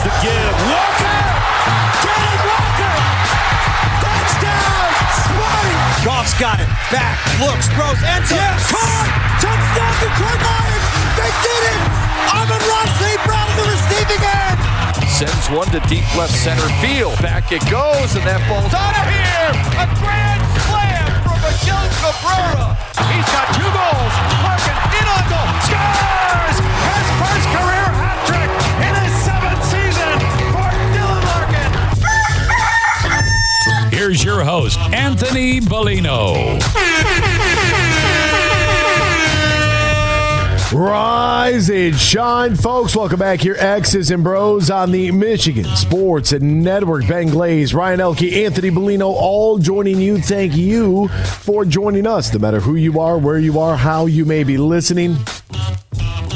Here's the give. Walker. Kenny Walker. Touchdown. Smarty. Goff's got it. Back. Looks. Throws. Ends Yes. Caught. Touchdown Detroit Lions. They did it. Amon-Ra St. Brown on the receiving end. Sends one to deep left center field. Back it goes, and that ball's out of here. A grand slam from Miguel Cabrera. He's got two goals. Larkin in on goal. Scores! His first career hat trick in his seventh season Here's your host, Anthony Bellino. Rise and shine, folks. Welcome back here, X's and Bros on the Michigan Sports Network. Ben Glaze, Ryan Elke, Anthony Bellino, all joining you. Thank you for joining us, no matter who you are, where you are, how you may be listening.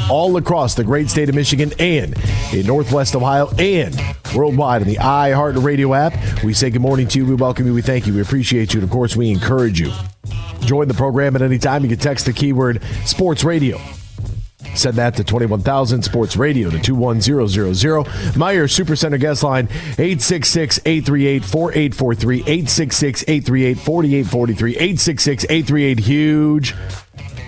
All across the great state of Michigan and in Northwest Ohio and worldwide on the iHeartRadio app. We say good morning to you. We welcome you. We thank you. We appreciate you. And of course, we encourage you. Join the program at any time. You can text the keyword sports radio Send that to 21,000 Sports Radio to 21000. Meijer Supercenter guest line 866 838 4843 866 838 4843 866 838 huge.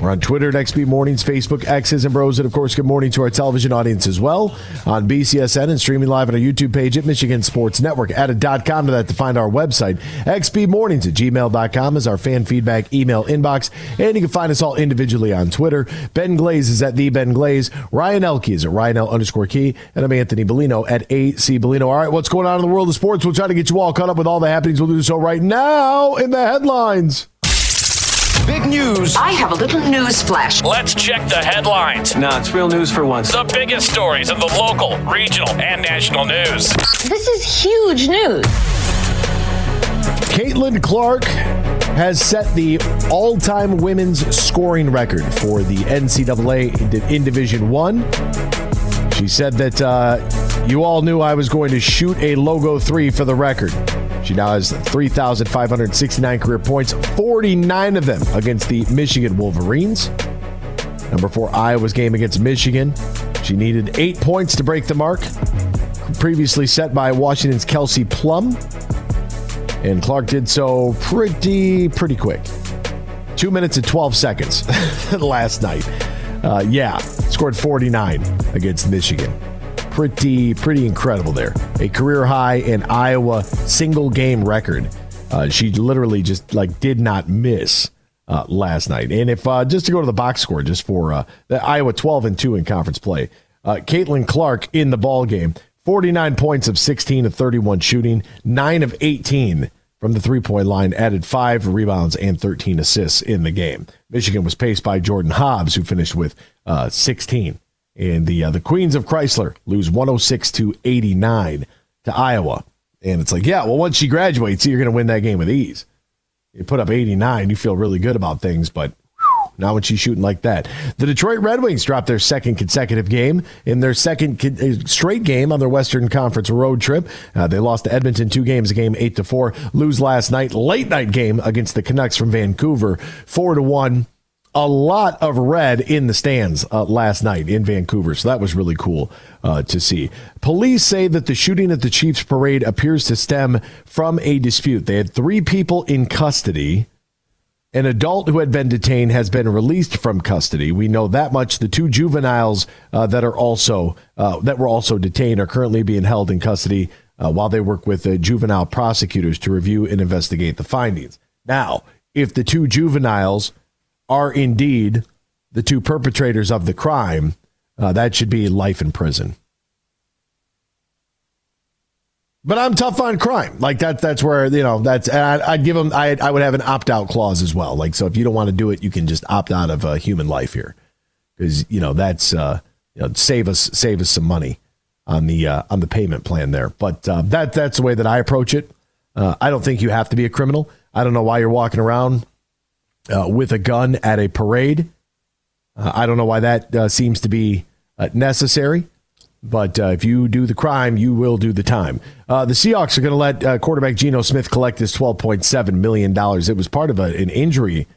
We're on Twitter at XB Mornings, Facebook, X's and Bros, and of course, good morning to our television audience as well on BCSN and streaming live on our YouTube page at Michigan Sports Network. Add a dot com to that to find our website. XB Mornings at gmail.com is our fan feedback email inbox. And you can find us all individually on Twitter. Ben Glaze is at the Ben Glaze. Ryan Elke is at Ryan L underscore key. And I'm Anthony Bellino at AC Bellino. All right, what's going on in the world of sports? We'll try to get you all caught up with all the happenings. We'll do so right now in the headlines. Big news. I have a little news flash. Let's check the headlines. Nah, it's real news for once. The biggest stories in the local, regional, and national news. This is huge news. Caitlin Clark has set the all-time women's scoring record for the NCAA in, in Division One. She said that uh, you all knew I was going to shoot a logo three for the record. She now has 3,569 career points, 49 of them against the Michigan Wolverines. Number four, Iowa's game against Michigan. She needed eight points to break the mark, previously set by Washington's Kelsey Plum. And Clark did so pretty, pretty quick. Two minutes and 12 seconds last night. Uh, yeah, scored 49 against Michigan pretty pretty incredible there. A career high in Iowa single game record. Uh, she literally just like did not miss uh, last night. And if uh, just to go to the box score, just for uh, the Iowa twelve and two in conference play, uh, Caitlin Clark in the ball game, forty nine points of sixteen of thirty one shooting, nine of eighteen from the three point line, added five rebounds and 13 assists in the game. Michigan was paced by Jordan Hobbs, who finished with uh, 16 and the uh, the Queens of Crisler lose 106 to 89 to Iowa. And it's like, yeah, well, once she graduates, you're going to win that game with ease. You put up 89, you feel really good about things, but whew, not when she's shooting like that. The Detroit Red Wings dropped their second consecutive game in their second uh, straight game on their Western Conference road trip. Uh, they lost to Edmonton two games, a game eight to four. Lose last night, late night game against the Canucks from Vancouver, four to one a lot of red in the stands uh, last night in Vancouver. So that was really cool uh, to see. Police say that the shooting at the Chiefs parade appears to stem from a dispute. They had three people in custody. An adult who had been detained has been released from custody. We know that much. The two juveniles uh, that are also uh, that were also detained are currently being held in custody uh, while they work with juvenile prosecutors to review and investigate the findings. Now, if the two juveniles are indeed the two perpetrators of the crime, uh, that should be life in prison. But I'm tough on crime. Like that. That's where you know. That's. And I, would give them. I. I would have an opt out clause as well. Like so, if you don't want to do it, you can just opt out of uh, human life here, because you know that's uh, you know, save us save us some money on the uh, on the payment plan there. But uh, that that's the way that I approach it. Uh, I don't think you have to be a criminal. I don't know why you're walking around uh, with a gun at a parade. Uh, I don't know why that uh, seems to be necessary. But uh, if you do the crime, you will do the time. Uh, the Seahawks are going to let uh, quarterback Geno Smith collect his $12.7 million. It was part of a, an injury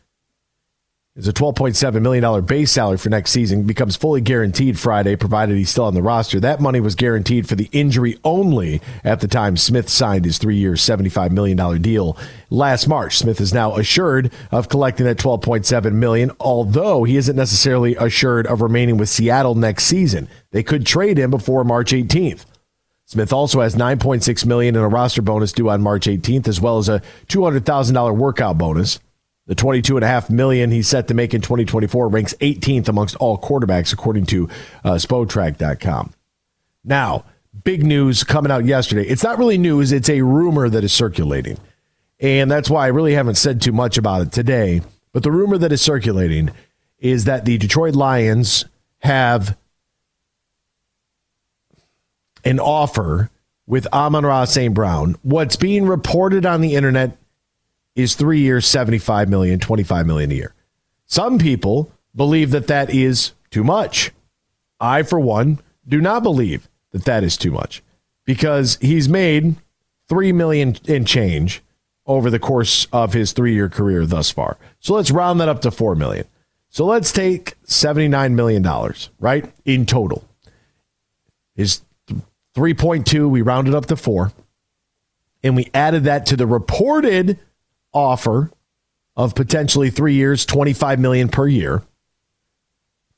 is a $12.7 million base salary for next season, becomes fully guaranteed Friday, provided he's still on the roster. That money was guaranteed for the injury only at the time Smith signed his three year, $75 million deal last March. Smith is now assured of collecting that 12.7 million, although he isn't necessarily assured of remaining with Seattle next season. They could trade him before March 18th. Smith also has 9.6 million in a roster bonus due on March 18th, as well as a $200,000 workout bonus. The 22.5 million he's set to make in 2024 ranks 18th amongst all quarterbacks, according to uh, Spotrac.com. Now, big news coming out yesterday. It's not really news, it's a rumor that is circulating. And that's why I really haven't said too much about it today. But the rumor that is circulating is that the Detroit Lions have an offer with Amon-Ra St. Brown. What's being reported on the internet is three years, 75 million, 25 million a year. Some people believe that that is too much. I, for one, do not believe that that is too much because he's made 3 million in change over the course of his three year career thus far. So let's round that up to 4 million. So let's take $79 million, right? In total. His 3.2, we rounded up to 4. And we added that to the reported offer of potentially three years, 25 million per year.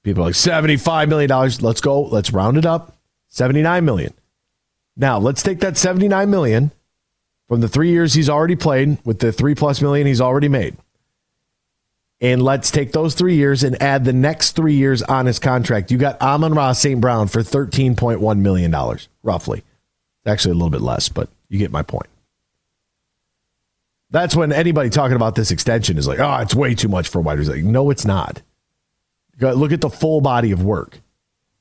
People like 75 million dollars. Let's go. Let's round it up. 79 million. Now let's take that 79 million from the three years he's already played with the three plus million he's already made. And let's take those three years and add the next three years on his contract. You got Amon-Ra St. Brown for $13.1 million, roughly. Actually, a little bit less, but you get my point. That's when anybody talking about this extension is like, oh, it's way too much for a wide receiver. Like, no, it's not. Look at the full body of work.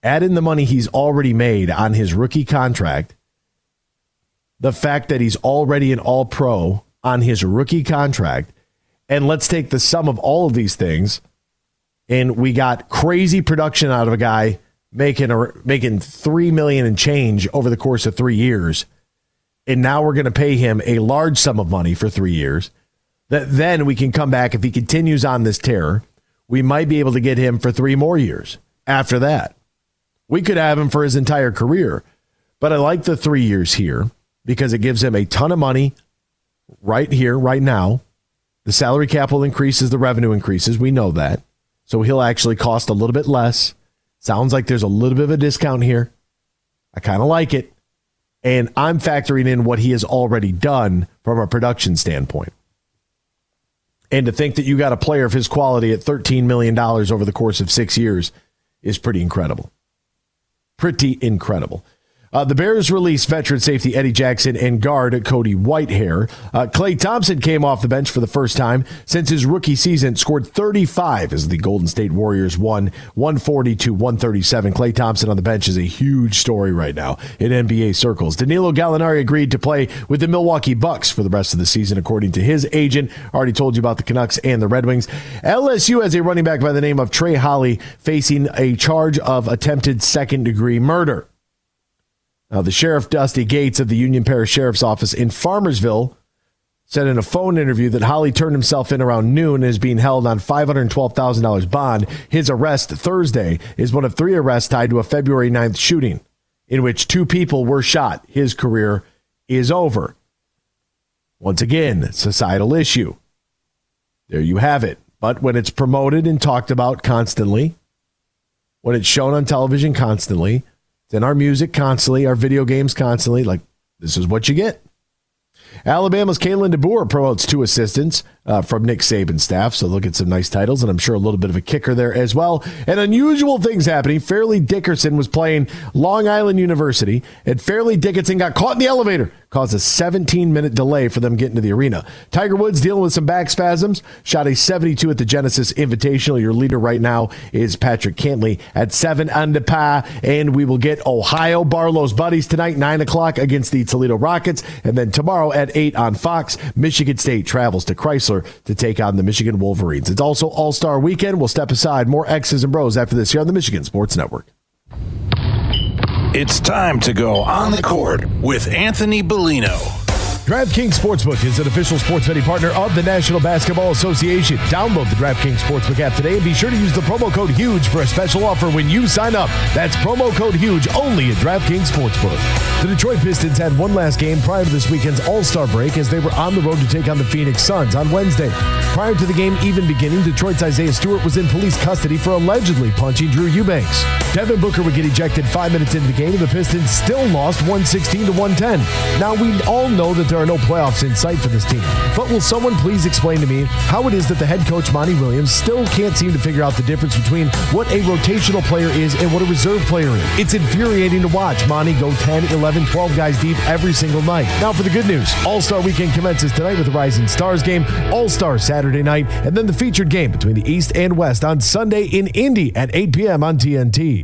Add in the money he's already made on his rookie contract. The fact that he's already an all pro on his rookie contract. And let's take the sum of all of these things. And we got crazy production out of a guy making a, making three million and change over the course of three years and now we're going to pay him a large sum of money for three years. That then we can come back if he continues on this terror. We might be able to get him for three more years after that. We could have him for his entire career, but I like the three years here because it gives him a ton of money right here, right now. The salary cap will increase as the revenue increases. We know that. So he'll actually cost a little bit less. Sounds like there's a little bit of a discount here. I kind of like it and I'm factoring in what he has already done from a production standpoint. And to think that you got a player of his quality at $13 million over the course of six years is pretty incredible. Pretty incredible. Uh, the Bears released veteran safety Eddie Jackson and guard Cody Whitehair. Uh, Klay Thompson came off the bench for the first time since his rookie season, scored 35 as the Golden State Warriors won 140 to 137. Klay Thompson on the bench is a huge story right now in NBA circles. Danilo Gallinari agreed to play with the Milwaukee Bucks for the rest of the season, according to his agent. Already told you about the Canucks and the Red Wings. LSU has a running back by the name of Trey Holly facing a charge of attempted second degree murder. Now, the Sheriff Dusty Gates of the Union Parish Sheriff's Office in Farmersville said in a phone interview that Holly turned himself in around noon and is being held on $512,000 bond. His arrest Thursday is one of three arrests tied to a February 9th shooting in which two people were shot. His career is over. Once again, societal issue. There you have it. But when it's promoted and talked about constantly, when it's shown on television constantly, in our music constantly, our video games constantly. Like, this is what you get. Alabama's Kalen DeBoer promotes two assistants uh, from Nick Saban's staff, so look at some nice titles, and I'm sure a little bit of a kicker there as well. And unusual things happening. Fairleigh Dickinson was playing Long Island University, and Fairleigh Dickinson got caught in the elevator caused a 17 minute delay for them getting to the arena. Tiger Woods dealing with some back spasms, shot a 72 at the Genesis Invitational. Your leader right now is Patrick Cantlay at 7 under par, and we will get Ohio Barlow's buddies tonight, 9 o'clock against the Toledo Rockets, and then tomorrow at 8 on Fox, Michigan State travels to Crisler to take on the Michigan Wolverines. It's also All Star Weekend. We'll step aside. More X's and Bros after this here on the Michigan Sports Network. It's time to go on the court with Anthony Bellino. DraftKings Sportsbook is an official sports betting partner of the National Basketball Association. Download the DraftKings Sportsbook app today and be sure to use the promo code HUGE for a special offer when you sign up. That's promo code HUGE only at DraftKings Sportsbook. The Detroit Pistons had one last game prior to this weekend's All Star break as they were on the road to take on the Phoenix Suns on Wednesday. Prior to the game even beginning, Detroit's Isaiah Stewart was in police custody for allegedly punching Drew Eubanks. Devin Booker would get ejected five minutes into the game, and the Pistons still lost 116 to 110. Now, we all know that there are no playoffs in sight for this team. But will someone please explain to me how it is that the head coach, Monty Williams, still can't seem to figure out the difference between what a rotational player is and what a reserve player is? It's infuriating to watch Monty go 10, 11, 12 guys deep every single night. Now for the good news. All-Star Weekend commences tonight with the Rising Stars game, All-Star Saturday night, and then the featured game between the East and West on Sunday in Indy at 8 p.m. on TNT.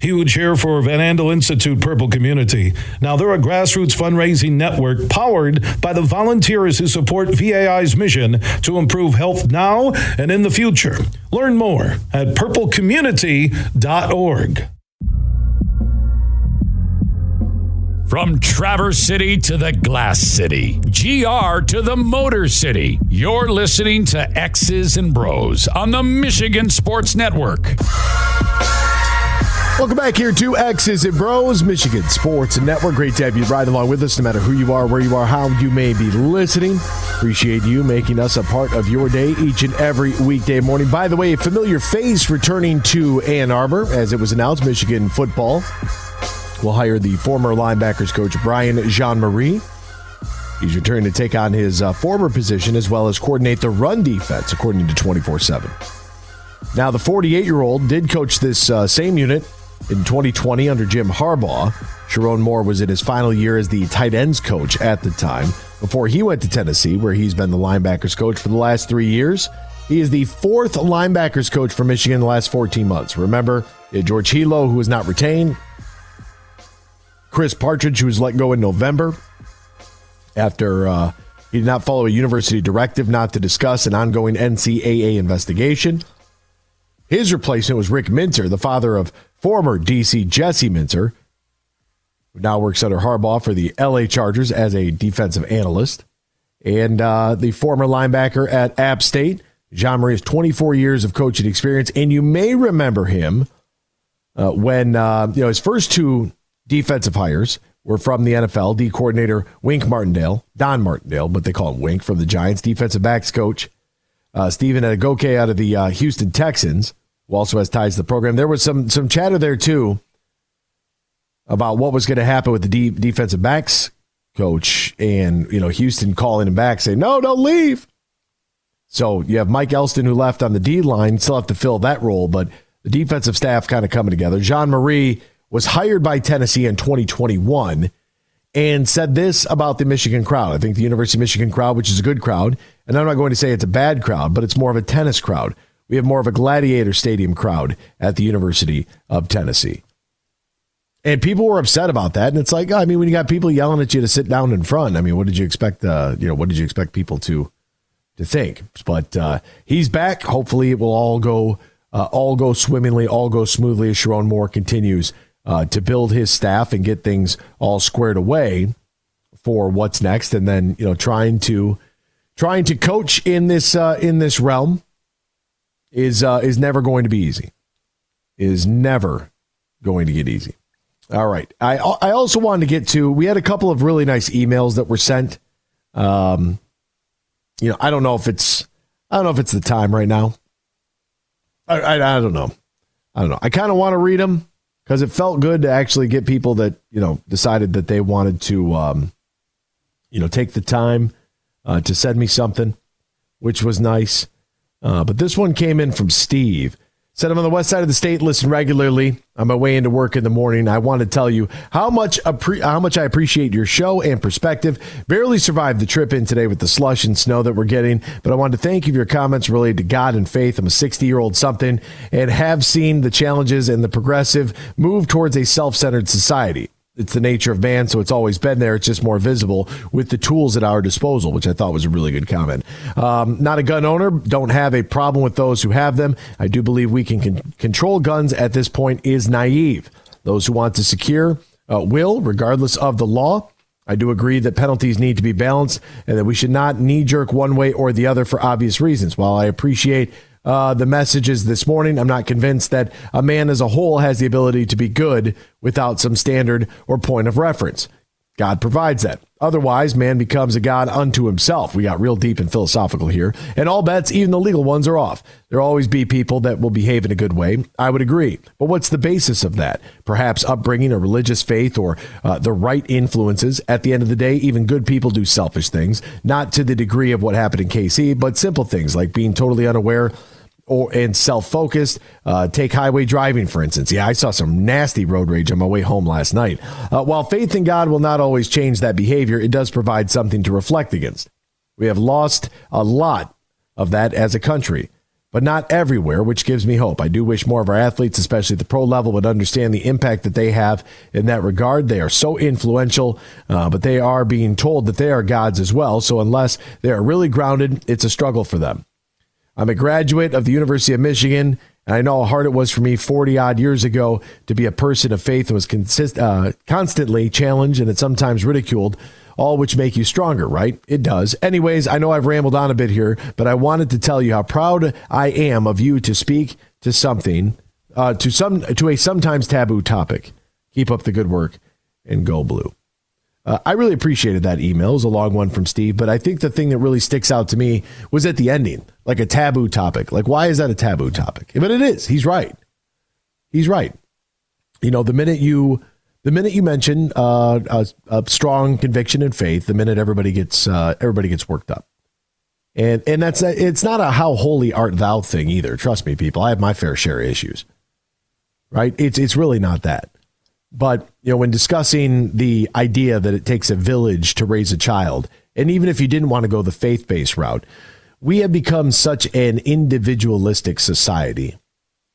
Huge here for Van Andel Institute Purple Community. Now, they're a grassroots fundraising network powered by the volunteers who support VAI's mission to improve health now and in the future. Learn more at purplecommunity.org. From Traverse City to the Glass City, GR to the Motor City, you're listening to X's and Bros on the Michigan Sports Network. Welcome back here to X's and Bros, Michigan Sports Network. Great to have you ride along with us, no matter who you are, where you are, how you may be listening. Appreciate you making us a part of your day each and every weekday morning. By the way, a familiar face returning to Ann Arbor, as it was announced, Michigan football will hire the former linebackers coach Brian Jean-Mary. He's returning to take on his uh, former position as well as coordinate the run defense, according to 24 7. Now, the 48 year old did coach this uh, same unit in 2020 under Jim Harbaugh. Sherrone Moore was in his final year as the tight ends coach at the time before he went to Tennessee, where he's been the linebackers coach for the last three years. He is the fourth linebackers coach for Michigan in the last 14 months. Remember, George Helow, who was not retained, Chris Partridge, who was let go in November after uh, he did not follow a university directive not to discuss an ongoing NCAA investigation. His replacement was Rick Minter, the father of former DC Jesse Minter, who now works under Harbaugh for the LA Chargers as a defensive analyst, and uh, the former linebacker at App State. Jean-Mary has 24 years of coaching experience, and you may remember him uh, when uh, you know his first two defensive hires were from the NFL. D coordinator Wink Martindale, Don Martindale, but they call him Wink from the Giants. Defensive backs coach uh, Stephen Adegoke out of the uh, Houston Texans who also has ties to the program. There was some some chatter there too about what was going to happen with the de- defensive backs coach, and you know Houston calling him back saying, "No, don't leave." So you have Mike Elston who left on the D line, still have to fill that role, but the defensive staff kind of coming together. Jean-Mary was hired by Tennessee in 2021 and said this about the Michigan crowd. I think the University of Michigan crowd, which is a good crowd, and I'm not going to say it's a bad crowd, but it's more of a tennis crowd. We have more of a gladiator stadium crowd at the University of Tennessee. And people were upset about that. And it's like, I mean, when you got people yelling at you to sit down in front, I mean, what did you expect? Uh, you know, what did you expect people to to think? But uh, he's back. Hopefully, it will all go uh, all go swimmingly, all go smoothly as Sherrone Moore continues uh, to build his staff and get things all squared away for what's next, and then you know trying to trying to coach in this uh, in this realm is uh, is never going to be easy. Is never going to get easy. All right. I I also wanted to get to. We had a couple of really nice emails that were sent. Um, you know, I don't know if it's I don't know if it's the time right now. I I, I don't know. I don't know. I kind of want to read them because it felt good to actually get people that you know decided that they wanted to, um, you know, take the time uh, to send me something, which was nice. Uh, but this one came in from Steve. Said I'm on the west side of the state, listen regularly on my way into work in the morning. I want to tell you how much appre- how much I appreciate your show and perspective. Barely survived the trip in today with the slush and snow that we're getting, but I wanted to thank you for your comments related to God and faith. I'm a 60 year old something and have seen the challenges and the progressive move towards a self centered society it's the nature of man, so it's always been there. It's just more visible with the tools at our disposal, which I thought was a really good comment. Um, not a gun owner, don't have a problem with those who have them. I do believe we can con- control guns at this point is naive. Those who want to secure uh, will, regardless of the law. I do agree that penalties need to be balanced and that we should not knee jerk one way or the other for obvious reasons. While I appreciate uh, the messages this morning. I'm not convinced that a man as a whole has the ability to be good without some standard or point of reference. God provides that. Otherwise, man becomes a God unto himself. We got real deep and philosophical here. And all bets, even the legal ones, are off. There'll always be people that will behave in a good way. I would agree. But what's the basis of that? Perhaps upbringing, a religious faith, or uh, the right influences. At the end of the day, even good people do selfish things, not to the degree of what happened in KC, but simple things like being totally unaware or and self-focused. Uh, take highway driving, for instance. Yeah, I saw some nasty road rage on my way home last night. Uh, while faith in God will not always change that behavior, it does provide something to reflect against. We have lost a lot of that as a country, but not everywhere, which gives me hope. I do wish more of our athletes, especially at the pro level, would understand the impact that they have in that regard. They are so influential, uh, but they are being told that they are gods as well. So unless they are really grounded, it's a struggle for them. I'm a graduate of the University of Michigan, and I know how hard it was for me 40 odd years ago to be a person of faith and was consist, uh, constantly challenged and sometimes ridiculed, all which make you stronger, right? It does. Anyways, I know I've rambled on a bit here, but I wanted to tell you how proud I am of you to speak to something, uh, to some, to a sometimes taboo topic. Keep up the good work and go blue. Uh, I really appreciated that email. It was a long one from Steve, but I think the thing that really sticks out to me was at the ending, like a taboo topic. Like, why is that a taboo topic? But it is. He's right. He's right. You know, the minute you the minute you mention uh, a, a, strong conviction and faith, the minute everybody gets uh, everybody gets worked up, and and that's a, it's not a how holy art thou thing either. Trust me, people. I have my fair share of issues. Right? It's it's really not that. But you know, when discussing the idea that it takes a village to raise a child, and even if you didn't want to go the faith-based route, we have become such an individualistic society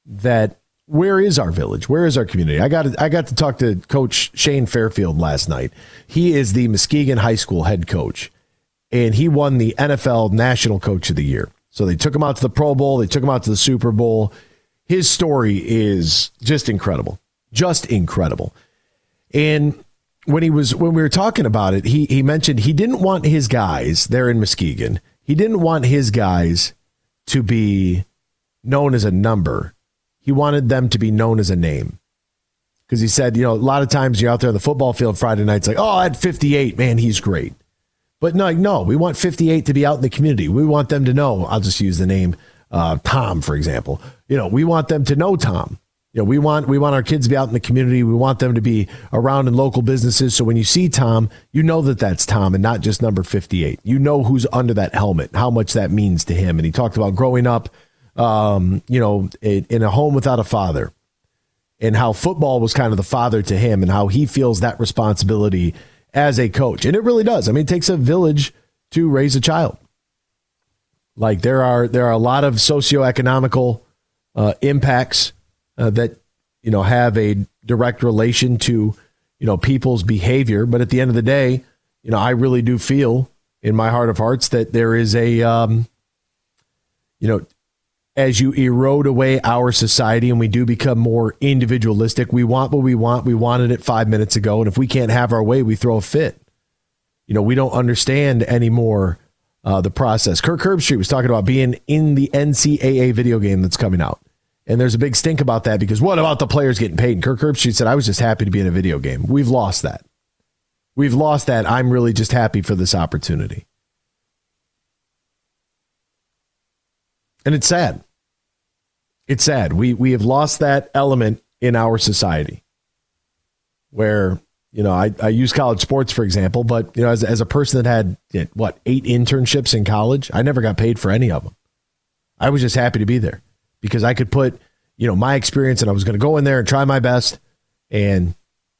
that where is our village? Where is our community? I got I got to talk to Coach Shane Fairfield last night. He is the Muskegon High School head coach, and he won the NFL National Coach of the Year. So they took him out to the Pro Bowl. They took him out to the Super Bowl. His story is just incredible just incredible. And when he was when we were talking about it, he he mentioned he didn't want his guys there in Muskegon. He didn't want his guys to be known as a number. He wanted them to be known as a name. Because he said, you know, a lot of times you're out there on the football field Friday nights, like, oh, at 58, man, he's great. But no, no, we want 58 to be out in the community. We want them to know. I'll just use the name uh, Tom, for example. You know, we want them to know Tom. You know, we want we want our kids to be out in the community. We want them to be around in local businesses. So when you see Tom, you know that that's Tom and not just number 58. You know who's under that helmet, how much that means to him. And he talked about growing up, um, you know, in a home without a father, and how football was kind of the father to him, and how he feels that responsibility as a coach. And it really does. I mean, it takes a village to raise a child. Like there are there are a lot of socioeconomical uh, impacts uh, that you know have a direct relation to you know people's behavior. But at the end of the day, you know I really do feel in my heart of hearts that there is a um, you know as you erode away our society and we do become more individualistic, we want what we want. We wanted it five minutes ago, and if we can't have our way, we throw a fit. you know, we don't understand anymore uh, the process. Kirk Herbstreit was talking about being in the NCAA video game that's coming out. And there's a big stink about that because what about the players getting paid? And Kirk Herbstreit said, I was just happy to be in a video game. We've lost that. We've lost that. I'm really just happy for this opportunity. And it's sad. It's sad. We we have lost that element in our society where you know, I, I use college sports, for example, but, you know, as, as a person that had, what, eight internships in college, I never got paid for any of them. I was just happy to be there because I could put, you know, my experience and I was going to go in there and try my best and,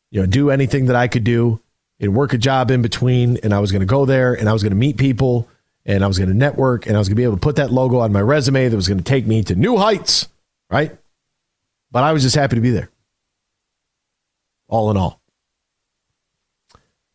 you know, do anything that I could do and work a job in between. And I was going to go there and I was going to meet people and I was going to network and I was going to be able to put that logo on my resume that was going to take me to new heights, right? But I was just happy to be there. All in all.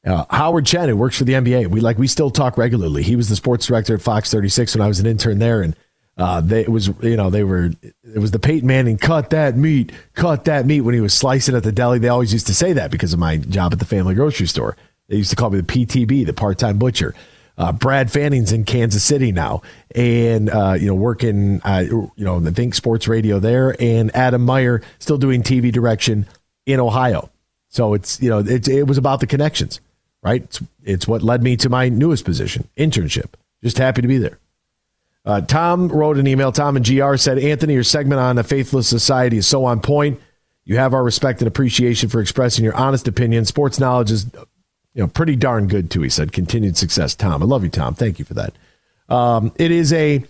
Uh, Howard Chen, who works for the NBA, we like we still talk regularly. He was the sports director at Fox 36 when I was an intern there, and uh, they, it was you know they were it was the Peyton Manning cut that meat, cut that meat when he was slicing at the deli. They always used to say that because of my job at the family grocery store. They used to call me the PTB, the part time butcher. Uh, Brad Fanning's in Kansas City now, and uh, you know working uh, you know the Think Sports Radio there, and Adam Meyer still doing TV direction in Ohio. So it's you know it, it was about the connections right? It's, it's what led me to my newest position, internship. Just happy to be there. Uh, Tom wrote an email. Tom and GR said, Anthony, your segment on a faithless society is so on point. You have our respect and appreciation for expressing your honest opinion. Sports knowledge is, you know, pretty darn good too. He said, continued success, Tom. I love you, Tom. Thank you for that. Um, it is a,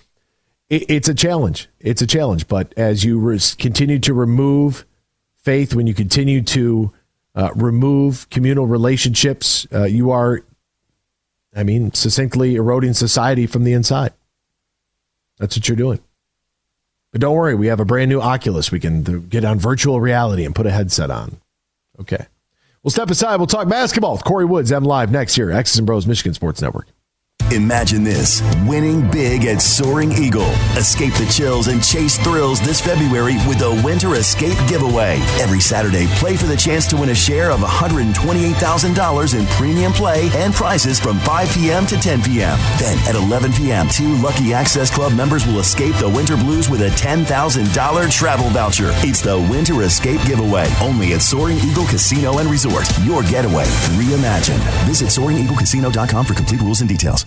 it, it's a challenge. It's a challenge. But as you res- continue to remove faith, when you continue to uh, remove communal relationships, uh, you are, I mean, succinctly eroding society from the inside. That's what you're doing. But don't worry, we have a brand new Oculus. We can get on virtual reality and put a headset on. Okay. We'll step aside. We'll talk basketball with Kory Woods. MLive next year. X's and Bros, Michigan Sports Network. Imagine this winning big at Soaring Eagle. Escape the chills and chase thrills this February with the Winter Escape Giveaway. Every Saturday, play for the chance to win a share of $128,000 in premium play and prizes from 5 p.m. to 10 p.m. Then at 11 p.m., two Lucky Access Club members will escape the winter blues with a $10,000 travel voucher. It's the Winter Escape Giveaway, only at Soaring Eagle Casino and Resort. Your getaway reimagined. Visit SoaringEagleCasino.com for complete rules and details.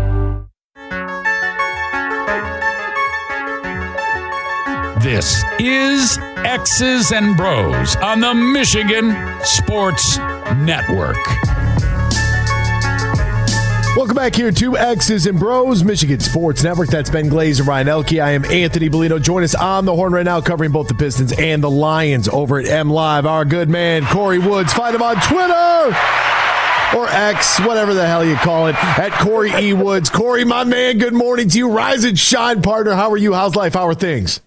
This is X's and Bros on the Michigan Sports Network. Welcome back here to X's and Bros, Michigan Sports Network. That's Ben Glaze and Ryan Elke. I am Anthony Bellino. Join us on the horn right now, covering both the Pistons and the Lions over at MLive. Our good man, Kory Woods. Find him on Twitter or X, whatever the hell you call it, at Kory E. Woods. Kory, my man, good morning to you. Rise and shine, partner. How are you? How's life? How are things?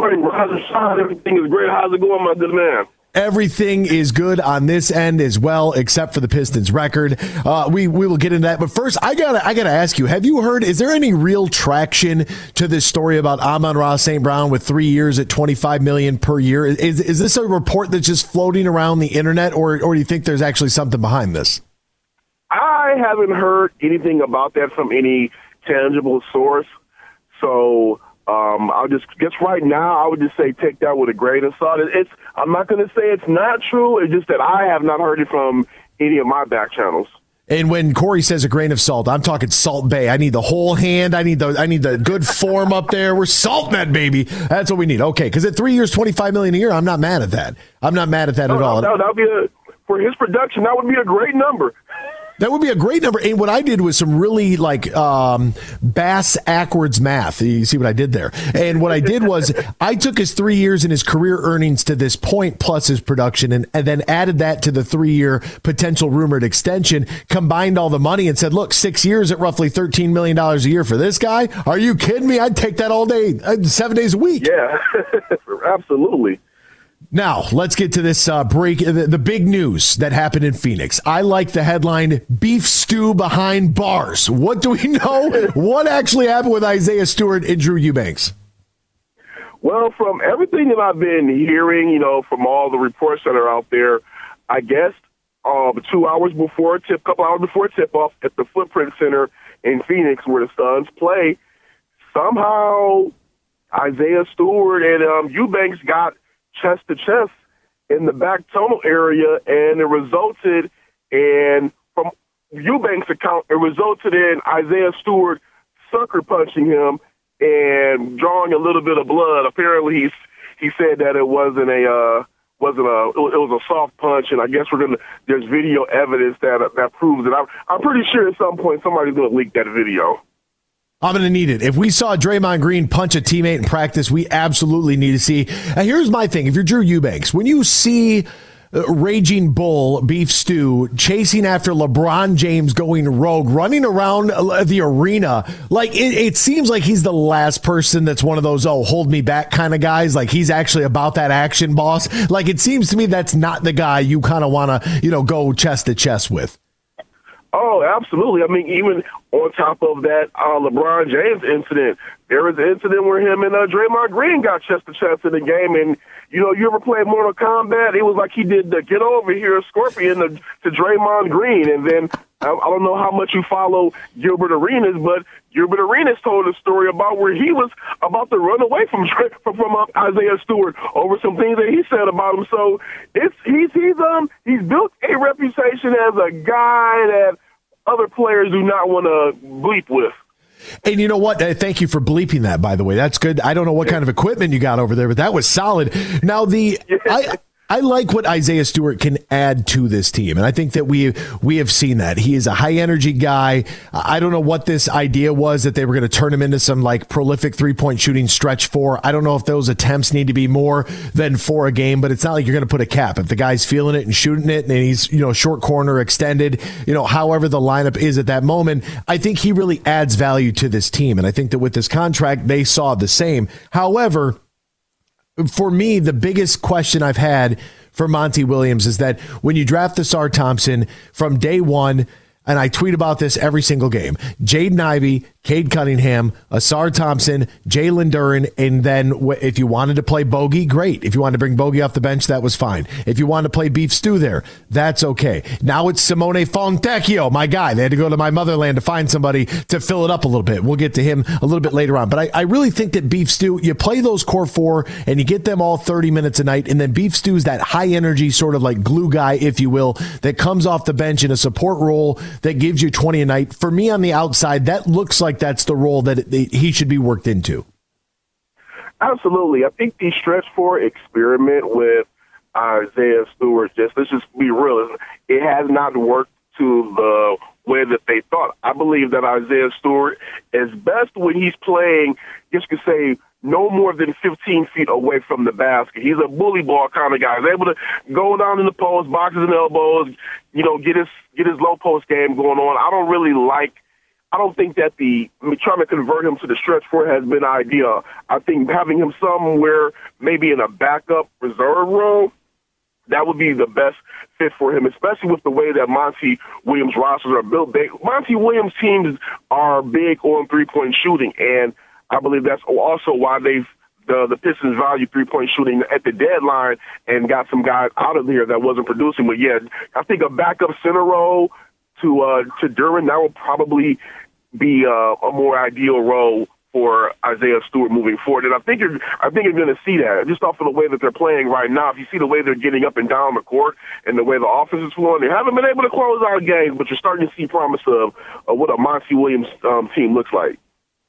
Morning, Rise and. Everything is great. How's it going, my good man? Everything is good on this end as well, except for the Pistons record. Uh, we we will get into that, but first, I gotta I gotta ask you: Have you heard? Is there any real traction to this story about Amon-Ra St. Brown with three years at twenty five million per year? Is is this a report that's just floating around the internet, or or do you think there's actually something behind this? I haven't heard anything about that from any tangible source. So um, I'll just guess right now I would just say take that with a grain of salt. It's I'm not going to say it's not true. It's just that I have not heard it from any of my back channels. And when Kory says a grain of salt, I'm talking Salt Bae. I need the whole hand. I need the I need the good form up there. We're salt that baby. That's what we need. Okay, because at three years, twenty five million a year, I'm not mad at that. I'm not mad at that no, at all. That would be a for his production. That would be a great number. That would be a great number. And what I did was some really like um, bass backwards math. You see what I did there? And what I did was I took his three years and his career earnings to this point plus his production, and, and then added that to the three year potential rumored extension. Combined all the money and said, "Look, six years at roughly thirteen million dollars a year for this guy. Are you kidding me? I'd take that all day, uh, seven days a week." Yeah, absolutely. Now, let's get to this uh, break. The, the, big news that happened in Phoenix. I like the headline Beef Stew Behind Bars. What do we know? what actually happened with Isaiah Stewart and Drew Eubanks? Well, from everything that I've been hearing, you know, from all the reports that are out there, I guess uh, two hours before tip, couple hours before tip off at the Footprint Center in Phoenix, where the Suns play, somehow Isaiah Stewart and um, Eubanks got chest to chest in the back tunnel area, and it resulted in, from Eubanks' account, it resulted in Isaiah Stewart sucker punching him and drawing a little bit of blood. Apparently, he's, he said that it wasn't a uh, wasn't a it was a soft punch, and I guess we're gonna there's video evidence that that proves it. I'm I'm pretty sure at some point somebody's gonna leak that video. I'm going to need it. If we saw Draymond Green punch a teammate in practice, we absolutely need to see. And here's my thing: if you're Drew Eubanks, when you see uh, Raging Bull Beef Stew chasing after LeBron James going rogue, running around uh, the arena. Like it, it, seems like he's the last person that's one of those, oh, hold me back kind of guys. Like he's actually about that action boss. Like it seems to me that's not the guy you kind of want to, you know, go chest to chest with. Oh, absolutely. I mean, even on top of that uh, LeBron James incident, there was an incident where him and uh, Draymond Green got chest to chest in the game. And, you know, you ever played Mortal Kombat? It was like he did the get over here Scorpion to, to Draymond Green. And then I, I don't know how much you follow Gilbert Arenas, but Gilbert Arenas told a story about where he was about to run away from from, from uh, Isaiah Stewart over some things that he said about him. So it's he's he's um he's built a reputation as a guy that other players do not want to bleep with. And you know what? Uh, thank you for bleeping that. By the way, that's good. I don't know what kind of equipment you got over there, but that was solid. Now the I I like what Isaiah Stewart can add to this team, and I think that we we have seen that he is a high energy guy. I don't know what this idea was that they were going to turn him into some like prolific three point shooting stretch four. I don't know if those attempts need to be more than four a game, but it's not like you're going to put a cap if the guy's feeling it and shooting it, and he's you know short corner extended, you know however the lineup is at that moment. I think he really adds value to this team, and I think that with this contract they saw the same. However for me, the biggest question I've had for Monty Williams is that when you draft the Ausar Thompson from day one, and I tweet about this every single game. Jaden Ivey, Cade Cunningham, Ausar Thompson, Jalen Duren, and then if you wanted to play Bogey, great. If you wanted to bring Bogey off the bench, that was fine. If you wanted to play Beef Stew there, that's okay. Now it's Simone Fontecchio, my guy. They had to go to my motherland to find somebody to fill it up a little bit. We'll get to him a little bit later on. But I, I really think that Beef Stew, you play those core four and you get them all 30 minutes a night, and then Beef Stew is that high energy sort of like glue guy, if you will, that comes off the bench in a support role that gives you 20 a night. For me on the outside, that looks like like that's the role that he should be worked into. Absolutely. I think the stretch four experiment with Isaiah Stewart, just let's just be real, it has not worked to the way that they thought. I believe that Isaiah Stewart is best when he's playing, just could say, no more than 15 feet away from the basket. He's a bully ball kind of guy. He's able to go down in the post, boxes and elbows, you know, get his get his low post game going on. I don't really like I don't think that the trying to convert him to the stretch four has been ideal. I think having him somewhere maybe in a backup reserve role that would be the best fit for him, especially with the way that Monty Williams rosters are built. They, Monty Williams teams are big on three point shooting, and I believe that's also why they've the the Pistons value three point shooting at the deadline and got some guys out of here that wasn't producing. But yeah, I think a backup center role to uh, to Duren, that will probably be uh, a more ideal role for Isaiah Stewart moving forward. And I think you're, I think you're going to see that just off of the way that they're playing right now. If you see the way they're getting up and down the court and the way the offense is flowing, they haven't been able to close out games, but you're starting to see promise of, what a Monty Williams um, team looks like.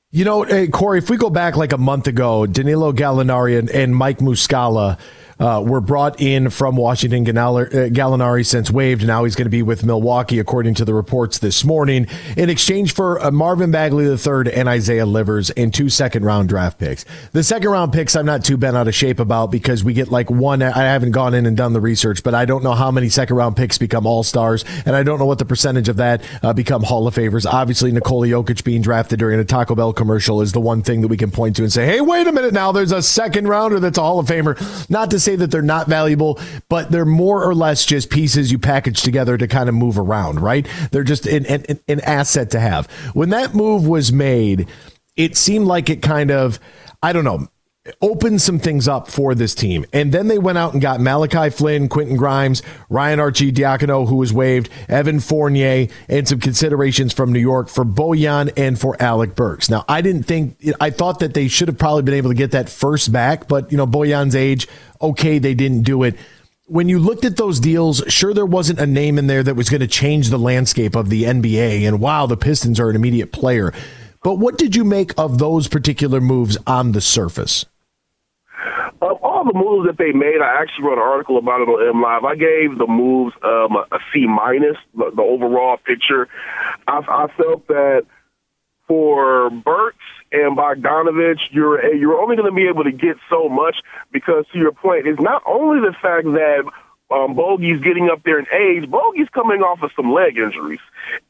You know, hey, Kory, if we go back like a month ago, Danilo Gallinari and, and Mike Muscala – uh, were brought in from Washington. Uh, Gallinari since waived. Now he's going to be with Milwaukee, according to the reports this morning, in exchange for uh, Marvin Bagley III and Isaiah Livers and two second round draft picks. The second round picks, I'm not too bent out of shape about because we get like one. I haven't gone in and done the research, but I don't know how many second round picks become all stars, and I don't know what the percentage of that uh, become Hall of Favors. Obviously, Nikola Jokic being drafted during a Taco Bell commercial is the one thing that we can point to and say, hey, wait a minute now, there's a second rounder that's a Hall of Famer. Not to say say that they're not valuable, but they're more or less just pieces you package together to kind of move around, right? They're just an, an, an asset to have. When that move was made, it seemed like it kind of, I don't know, opened some things up for this team. And then they went out and got Malachi Flynn, Quentin Grimes, Ryan Arcidiacono, who was waived, Evan Fournier, and some considerations from New York for Bojan and for Alec Burks. Now, I didn't think, I thought that they should have probably been able to get that first back, but, you know, Bojan's age, okay, they didn't do it. When you looked at those deals, sure, there wasn't a name in there that was going to change the landscape of the NBA. And wow, the Pistons are an immediate player. But what did you make of those particular moves on the surface? Of all the moves that they made, I actually wrote an article about it on MLive. I gave the moves um, a C minus, the, overall picture. I, I felt that for Burks and Bogdanovic, you're you're only going to be able to get so much because, to your point, it's not only the fact that um, Bogey's getting up there in age. Bogey's coming off of some leg injuries,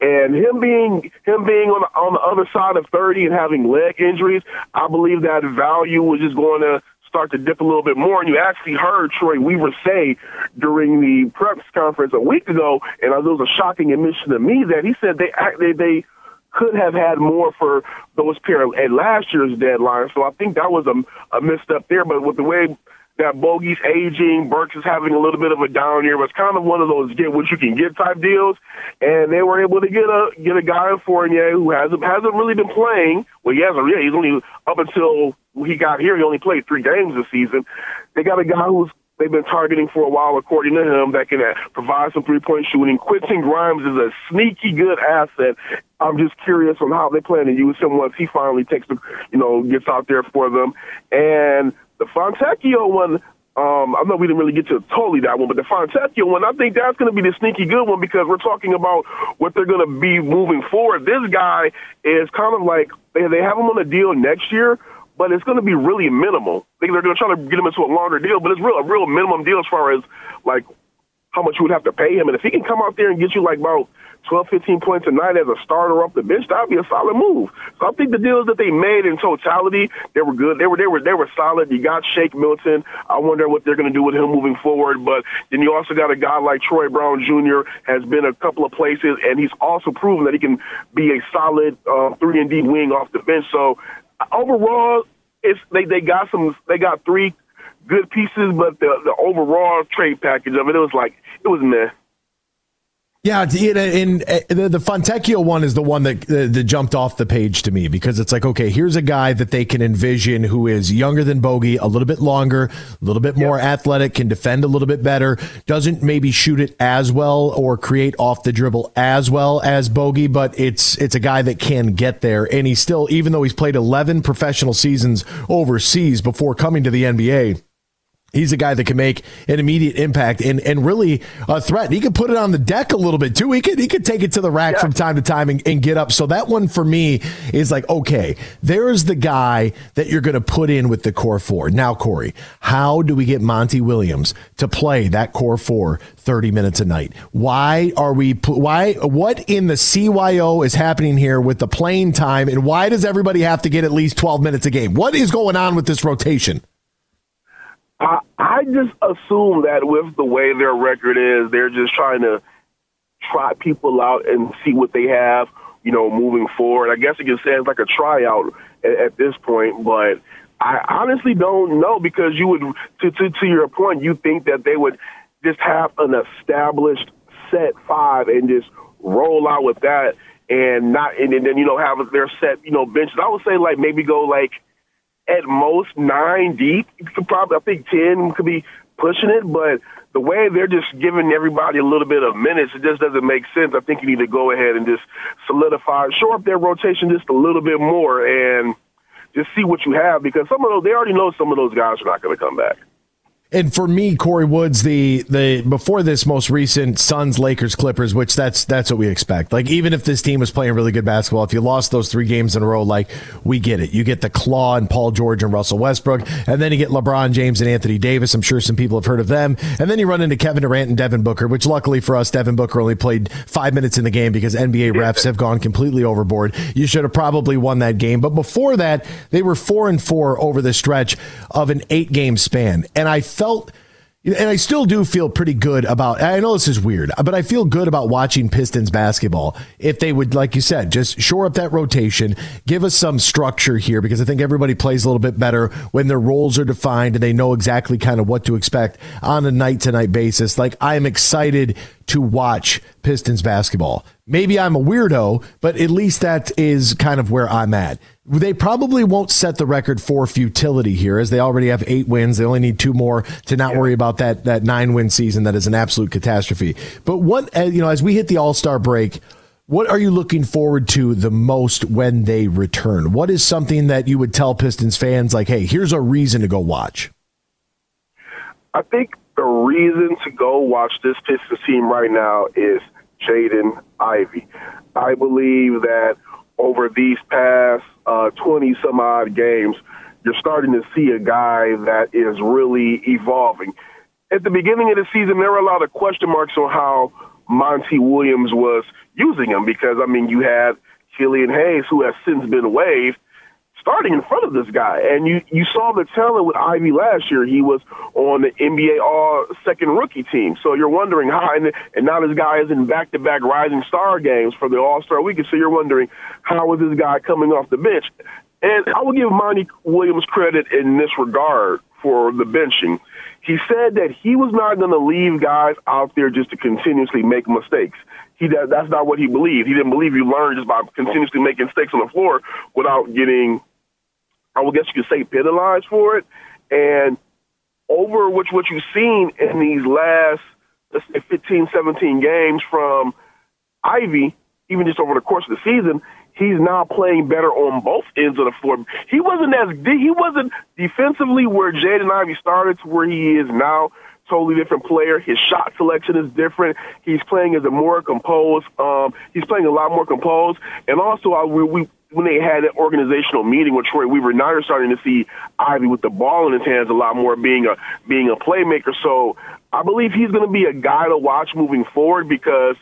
and him being him being on the, on the other side of thirty and having leg injuries, I believe that value was just going to start to dip a little bit more. And you actually heard Troy Weaver say during the press conference a week ago, and it was a shocking admission to me that he said they they they could have had more for those pair at last year's deadline. So I think that was a, a misstep there. But with the way that Bogey's aging, Burks is having a little bit of a down year, but it's kind of one of those get what you can get type deals. And they were able to get a get a guy in Fournier who hasn't hasn't really been playing. Well, he hasn't really. He's only up until he got here. He only played three games this season. They got a guy who's they've been targeting for a while, according to him, that can uh, provide some three point shooting. Quentin Grimes is a sneaky good asset. I'm just curious on how they plan to use him once he finally takes the, you know, gets out there for them. And the Fontecchio one, um, I know we didn't really get to totally that one, but the Fontecchio one, I think that's going to be the sneaky good one because we're talking about what they're going to be moving forward. This guy is kind of like they they have him on a deal next year, but it's going to be really minimal. They're going to try to get him into a longer deal, but it's real a real minimum deal as far as like how much you would have to pay him. And if he can come out there and get you like about 12, 15 points a night as a starter off the bench, that'd be a solid move. So I think the deals that they made in totality, they were good. They were they were they were solid. You got Shake Milton. I wonder what they're going to do with him moving forward. But then you also got a guy like Troy Brown Jr. has been a couple of places, and he's also proven that he can be a solid uh, three and D wing off the bench. So overall, it's they they got some they got three good pieces, but the the overall trade package of it, it was like it was meh. Yeah, in, uh, the, the Fontecchio one is the one that, uh, that jumped off the page to me because it's like, okay, here's a guy that they can envision who is younger than Bogey, a little bit longer, a little bit more yep. athletic, can defend a little bit better, doesn't maybe shoot it as well or create off the dribble as well as Bogey, but it's it's a guy that can get there, and he's still, even though he's played 11 professional seasons overseas before coming to the NBA He's a guy that can make an immediate impact and, and really a threat. He could put it on the deck a little bit too. He could he could take it to the rack yeah. from time to time and, and, get up. So that one for me is like, okay, there's the guy that you're going to put in with the core four. Now, Kory, how do we get Monty Williams to play that core four 30 minutes a night? Why are we, why, what in the CYO is happening here with the playing time and why does everybody have to get at least 12 minutes a game? What is going on with this rotation? I, I just assume that with the way their record is, they're just trying to try people out and see what they have, you know, moving forward. I guess you can say it's like a tryout at, at this point, but I honestly don't know because you would, to, to, to your point, you think that they would just have an established set five and just roll out with that and not and, then you know have their set you know benches. I would say like maybe go like at most nine deep. Probably I think ten could be pushing it, but the way they're just giving everybody a little bit of minutes, it just doesn't make sense. I think you need to go ahead and just solidify, shore up their rotation just a little bit more, and just see what you have because some of those they already know some of those guys are not going to come back. And for me, Kory Woods, the the before this most recent Suns, Lakers, Clippers, which that's that's what we expect. Like even if this team was playing really good basketball, if you lost those three games in a row, like we get it. You get the Klaw and Paul George and Russell Westbrook, and then you get LeBron James and Anthony Davis. I'm sure some people have heard of them. And then you run into Kevin Durant and Devin Booker, which luckily for us, Devin Booker only played five minutes in the game because NBA refs have gone completely overboard. You should have probably won that game. But before that, they were four and four over the stretch of an eight game span. And I felt and I still do feel pretty good about. I know this is weird, but I feel good about watching Pistons basketball. If they would, like you said, just shore up that rotation, give us some structure here, because I think everybody plays a little bit better when their roles are defined and they know exactly kind of what to expect on a night to night basis. Like I am excited to watch Pistons basketball. Maybe I'm a weirdo, but at least that is kind of where I'm at. They probably won't set the record for futility here, as they already have eight wins. They only need two more to not worry about that that nine win season that is an absolute catastrophe. But what uh, you know, as we hit the All Star break, what are you looking forward to the most when they return? What is something that you would tell Pistons fans like, hey, here's a reason to go watch? I think the reason to go watch this Pistons team right now is Jaden Ivey. I believe that over these past 20 uh, some odd games, you're starting to see a guy that is really evolving. At the beginning of the season, there were a lot of question marks on how Monty Williams was using him because, I mean, you had Killian Hayes, who has since been waived, starting in front of this guy. And you, you saw the talent with Ivey last year. He was on the NBA All Second Rookie team. So you're wondering how, and, and now this guy is in back to back Rising Star games for the All Star weekend. So you're wondering how is this guy coming off the bench? And I will give Monty Williams credit in this regard for the benching. He said that he was not going to leave guys out there just to continuously make mistakes. He that's not what he believed. He didn't believe you learn just by continuously making mistakes on the floor without getting I would guess you could say penalized for it. And over which what you've seen in these last let's say 15, 17 games from Ivey, even just over the course of the season, he's now playing better on both ends of the floor. He wasn't as he wasn't defensively where Jaden Ivey started to where he is now. Totally different player. His shot selection is different. He's playing as a more composed. Um, he's playing a lot more composed, and also I, we, we when they had that organizational meeting with Troy Weaver, now you're starting to see Ivey with the ball in his hands a lot more, being a being a playmaker. So I believe he's going to be a guy to watch moving forward because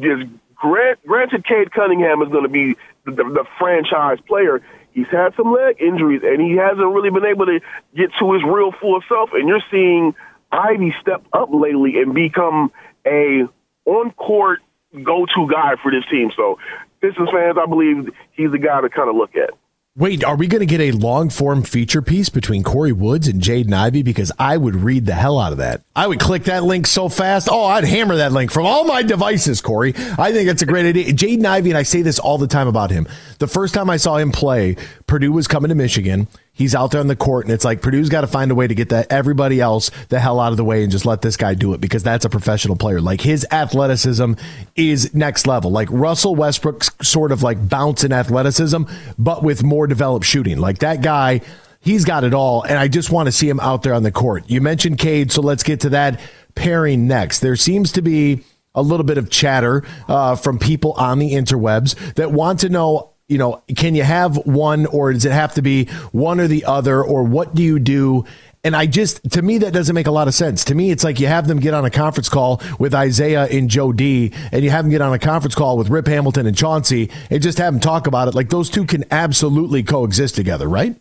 just grant, granted, Cade Cunningham is going to be the, the, the franchise player. He's had some leg injuries and he hasn't really been able to get to his real full self. And you're seeing Ivey step up lately and become a on court go to guy for this team. So Pistons fans, I believe he's the guy to kind of look at. Wait, are we going to get a long form feature piece between Kory Woods and Jaden Ivey? Because I would read the hell out of that. I would click that link so fast. Oh, I'd hammer that link from all my devices, Kory. I think it's a great idea. Jaden Ivey, and I say this all the time about him. The first time I saw him play, Purdue was coming to Michigan. He's out there on the court, and it's like Purdue's got to find a way to get that everybody else the hell out of the way and just let this guy do it because that's a professional player. Like his athleticism is next level. Like Russell Westbrook's sort of like bounce in athleticism, but with more developed shooting. Like that guy, he's got it all, and I just want to see him out there on the court. You mentioned Cade, so let's get to that pairing next. There seems to be a little bit of chatter uh, from people on the interwebs that want to know you know, can you have one or does it have to be one or the other or what do you do? And I just, to me, that doesn't make a lot of sense. To me, it's like you have them get on a conference call with Isaiah and Joe D, and you have them get on a conference call with Rip Hamilton and Chauncey, and just have them talk about it. Like those two can absolutely coexist together, right?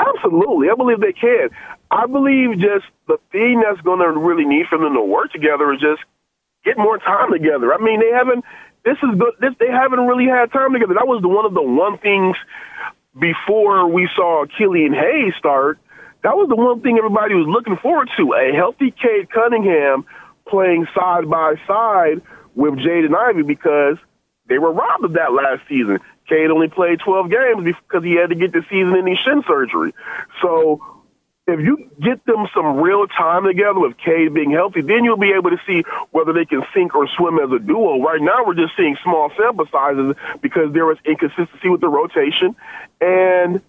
Absolutely. I believe they can. I believe just the thing that's going to really need for them to work together is just get more time together. I mean, they haven't this is good. This they haven't really had time together. That was the, one of the one things before we saw Killian Hayes start. That was the one thing everybody was looking forward to: a healthy Cade Cunningham playing side by side with Jaden Ivey because they were robbed of that last season. Cade only played 12 games because he had to get the season-ending shin surgery. So if you get them some real time together with Cade being healthy, then you'll be able to see whether they can sink or swim as a duo. Right now, we're just seeing small sample sizes because there was inconsistency with the rotation, and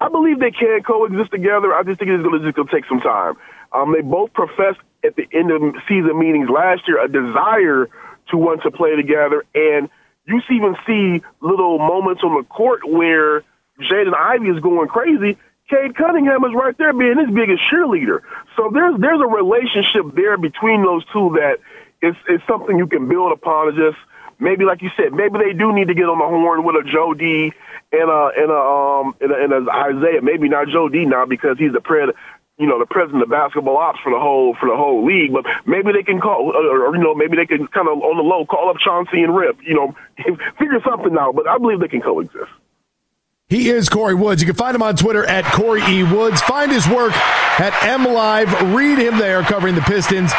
I believe they can coexist together. I just think it's going to take some time. Um, they both professed at the end of season meetings last year a desire to want to play together, and you even see little moments on the court where Jaden Ivey is going crazy Cade Cunningham is right there being his biggest cheerleader. So there's there's a relationship there between those two that is is something you can build upon. It's just maybe like you said, maybe they do need to get on the horn with a Joe D and a and a um and a, and a Isaiah. Maybe not Joe D now because he's the pred you know the president of basketball ops for the whole for the whole league. But maybe they can call, or, or you know, maybe they can kind of on the low call up Chauncey and Rip. You know, figure something out. But I believe they can coexist. He is Kory Woods. You can find him on Twitter at Kory E. Woods. Find his work at MLive. Read him there covering the Pistons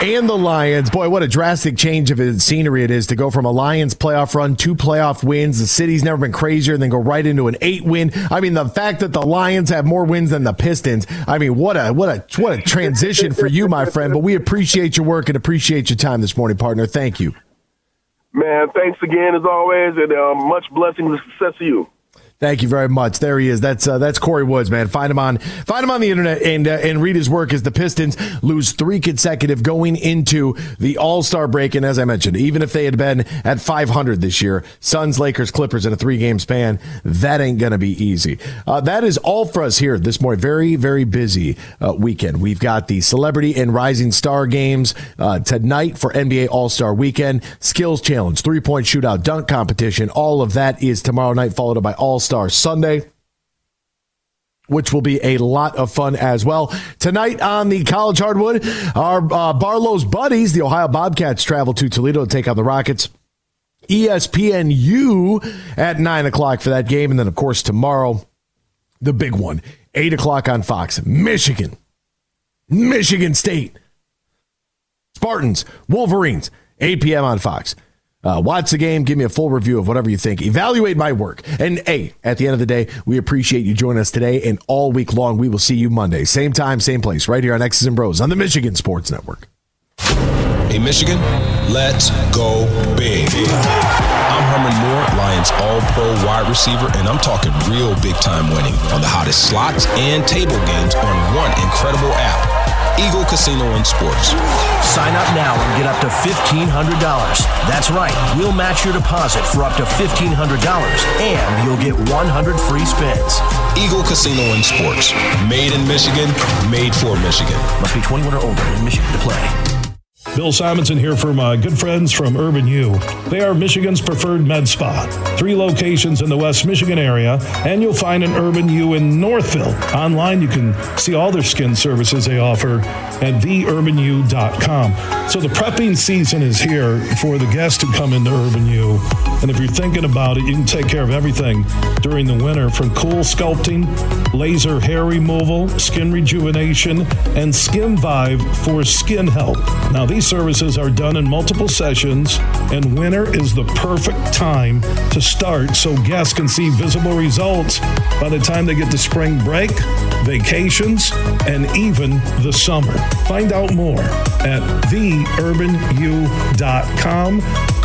and the Lions. Boy, what a drastic change of scenery it is to go from a Lions playoff run to playoff wins. The city's never been crazier than go right into an eight win. I mean, the fact that the Lions have more wins than the Pistons. I mean, what a what a what a transition for you, my friend. But we appreciate your work and appreciate your time this morning, partner. Thank you. Man, thanks again as always, and uh, much blessings and success to you. Thank you very much. There he is. That's uh, that's Kory Woods, man. Find him on find him on the internet and uh, and read his work as the Pistons lose three consecutive going into the All Star break. And as I mentioned, even if they had been at 500 this year, Suns, Lakers, Clippers in a three game span, that ain't gonna be easy. Uh, that is all for us here this morning. Very very busy uh, weekend. We've got the celebrity and rising star games uh, tonight for NBA All Star Weekend. Skills challenge, three point shootout, dunk competition. All of that is tomorrow night, followed by All Star Sunday which will be a lot of fun as well. Tonight on the College Hardwood, our uh, Barlow's buddies, the Ohio Bobcats, travel to Toledo to take on the Rockets. ESPNU at 9 o'clock for that game. And then, of course, tomorrow, the big one, 8 o'clock on Fox. Michigan. Michigan State. Spartans. Wolverines. 8 p.m. on Fox. Uh, watch the game. Give me a full review of whatever you think. Evaluate my work. And hey, at the end of the day, we appreciate you joining us today and all week long. We will see you Monday, same time, same place, right here on X's and Bros on the Michigan Sports Network. Hey, Michigan, let's go big. I'm Herman Moore, Lions All Pro wide receiver, and I'm talking real big time winning on the hottest slots and table games on one incredible app. Eagle Casino and Sports. Sign up now and get up to $1,500. That's right, we'll match your deposit for up to $1,500 and you'll get 100 free spins. Eagle Casino and Sports. Made in Michigan, made for Michigan. Must be 21 or older in Michigan to play. Bill Simonson here for my uh, good friends from Urban U. They are Michigan's preferred med spa. Three locations in the West Michigan area, and you'll find an Urban U in Northville. Online, you can see all their skin services they offer at theurbanu.com. So the prepping season is here for the guests who come into Urban U. And if you're thinking about it, you can take care of everything during the winter from cool sculpting, laser hair removal, skin rejuvenation, and Skin Vive for skin health. Now, these services are done in multiple sessions, and winter is the perfect time to start so guests can see visible results by the time they get to spring break, vacations, and even the summer. Find out more at theurbanu.com.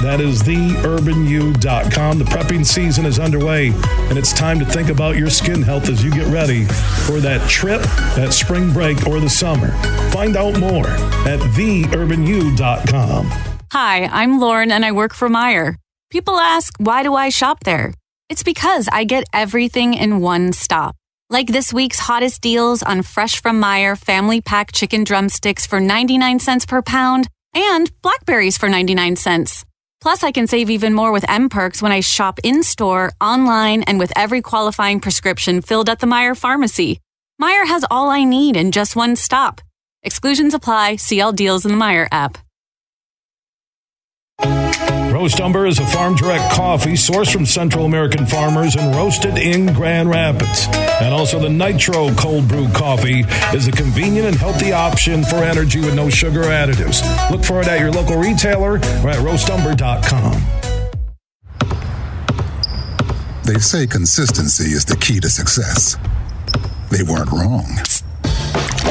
That is theurbanu.com. The prepping season is underway, and it's time to think about your skin health as you get ready for that trip, that spring break, or the summer. Find out more at theurbanu.com. Hi, I'm Lauren, and I work for Meijer. People ask, why do I shop there? It's because I get everything in one stop. Like this week's hottest deals on fresh from Meijer family pack chicken drumsticks for 99 cents per pound and blackberries for 99 cents. Plus, I can save even more with mPerks when I shop in store, online, and with every qualifying prescription filled at the Meijer pharmacy. Meijer has all I need in just one stop. Exclusions apply. See all deals in the Meijer app. Roast Umber is a farm direct coffee sourced from Central American farmers and roasted in Grand Rapids. And also, the Nitro Cold Brew Coffee is a convenient and healthy option for energy with no sugar additives. Look for it at your local retailer or at roastumber.com. They say consistency is the key to success. They weren't wrong.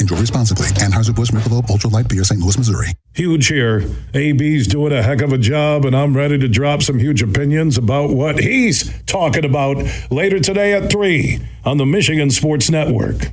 Enjoy responsibly. Anheuser-Busch Michelob Ultra Light Beer, St. Louis, Missouri. Huge here. AB's doing a heck of a job, and I'm ready to drop some huge opinions about what he's talking about later today at 3 on the Michigan Sports Network.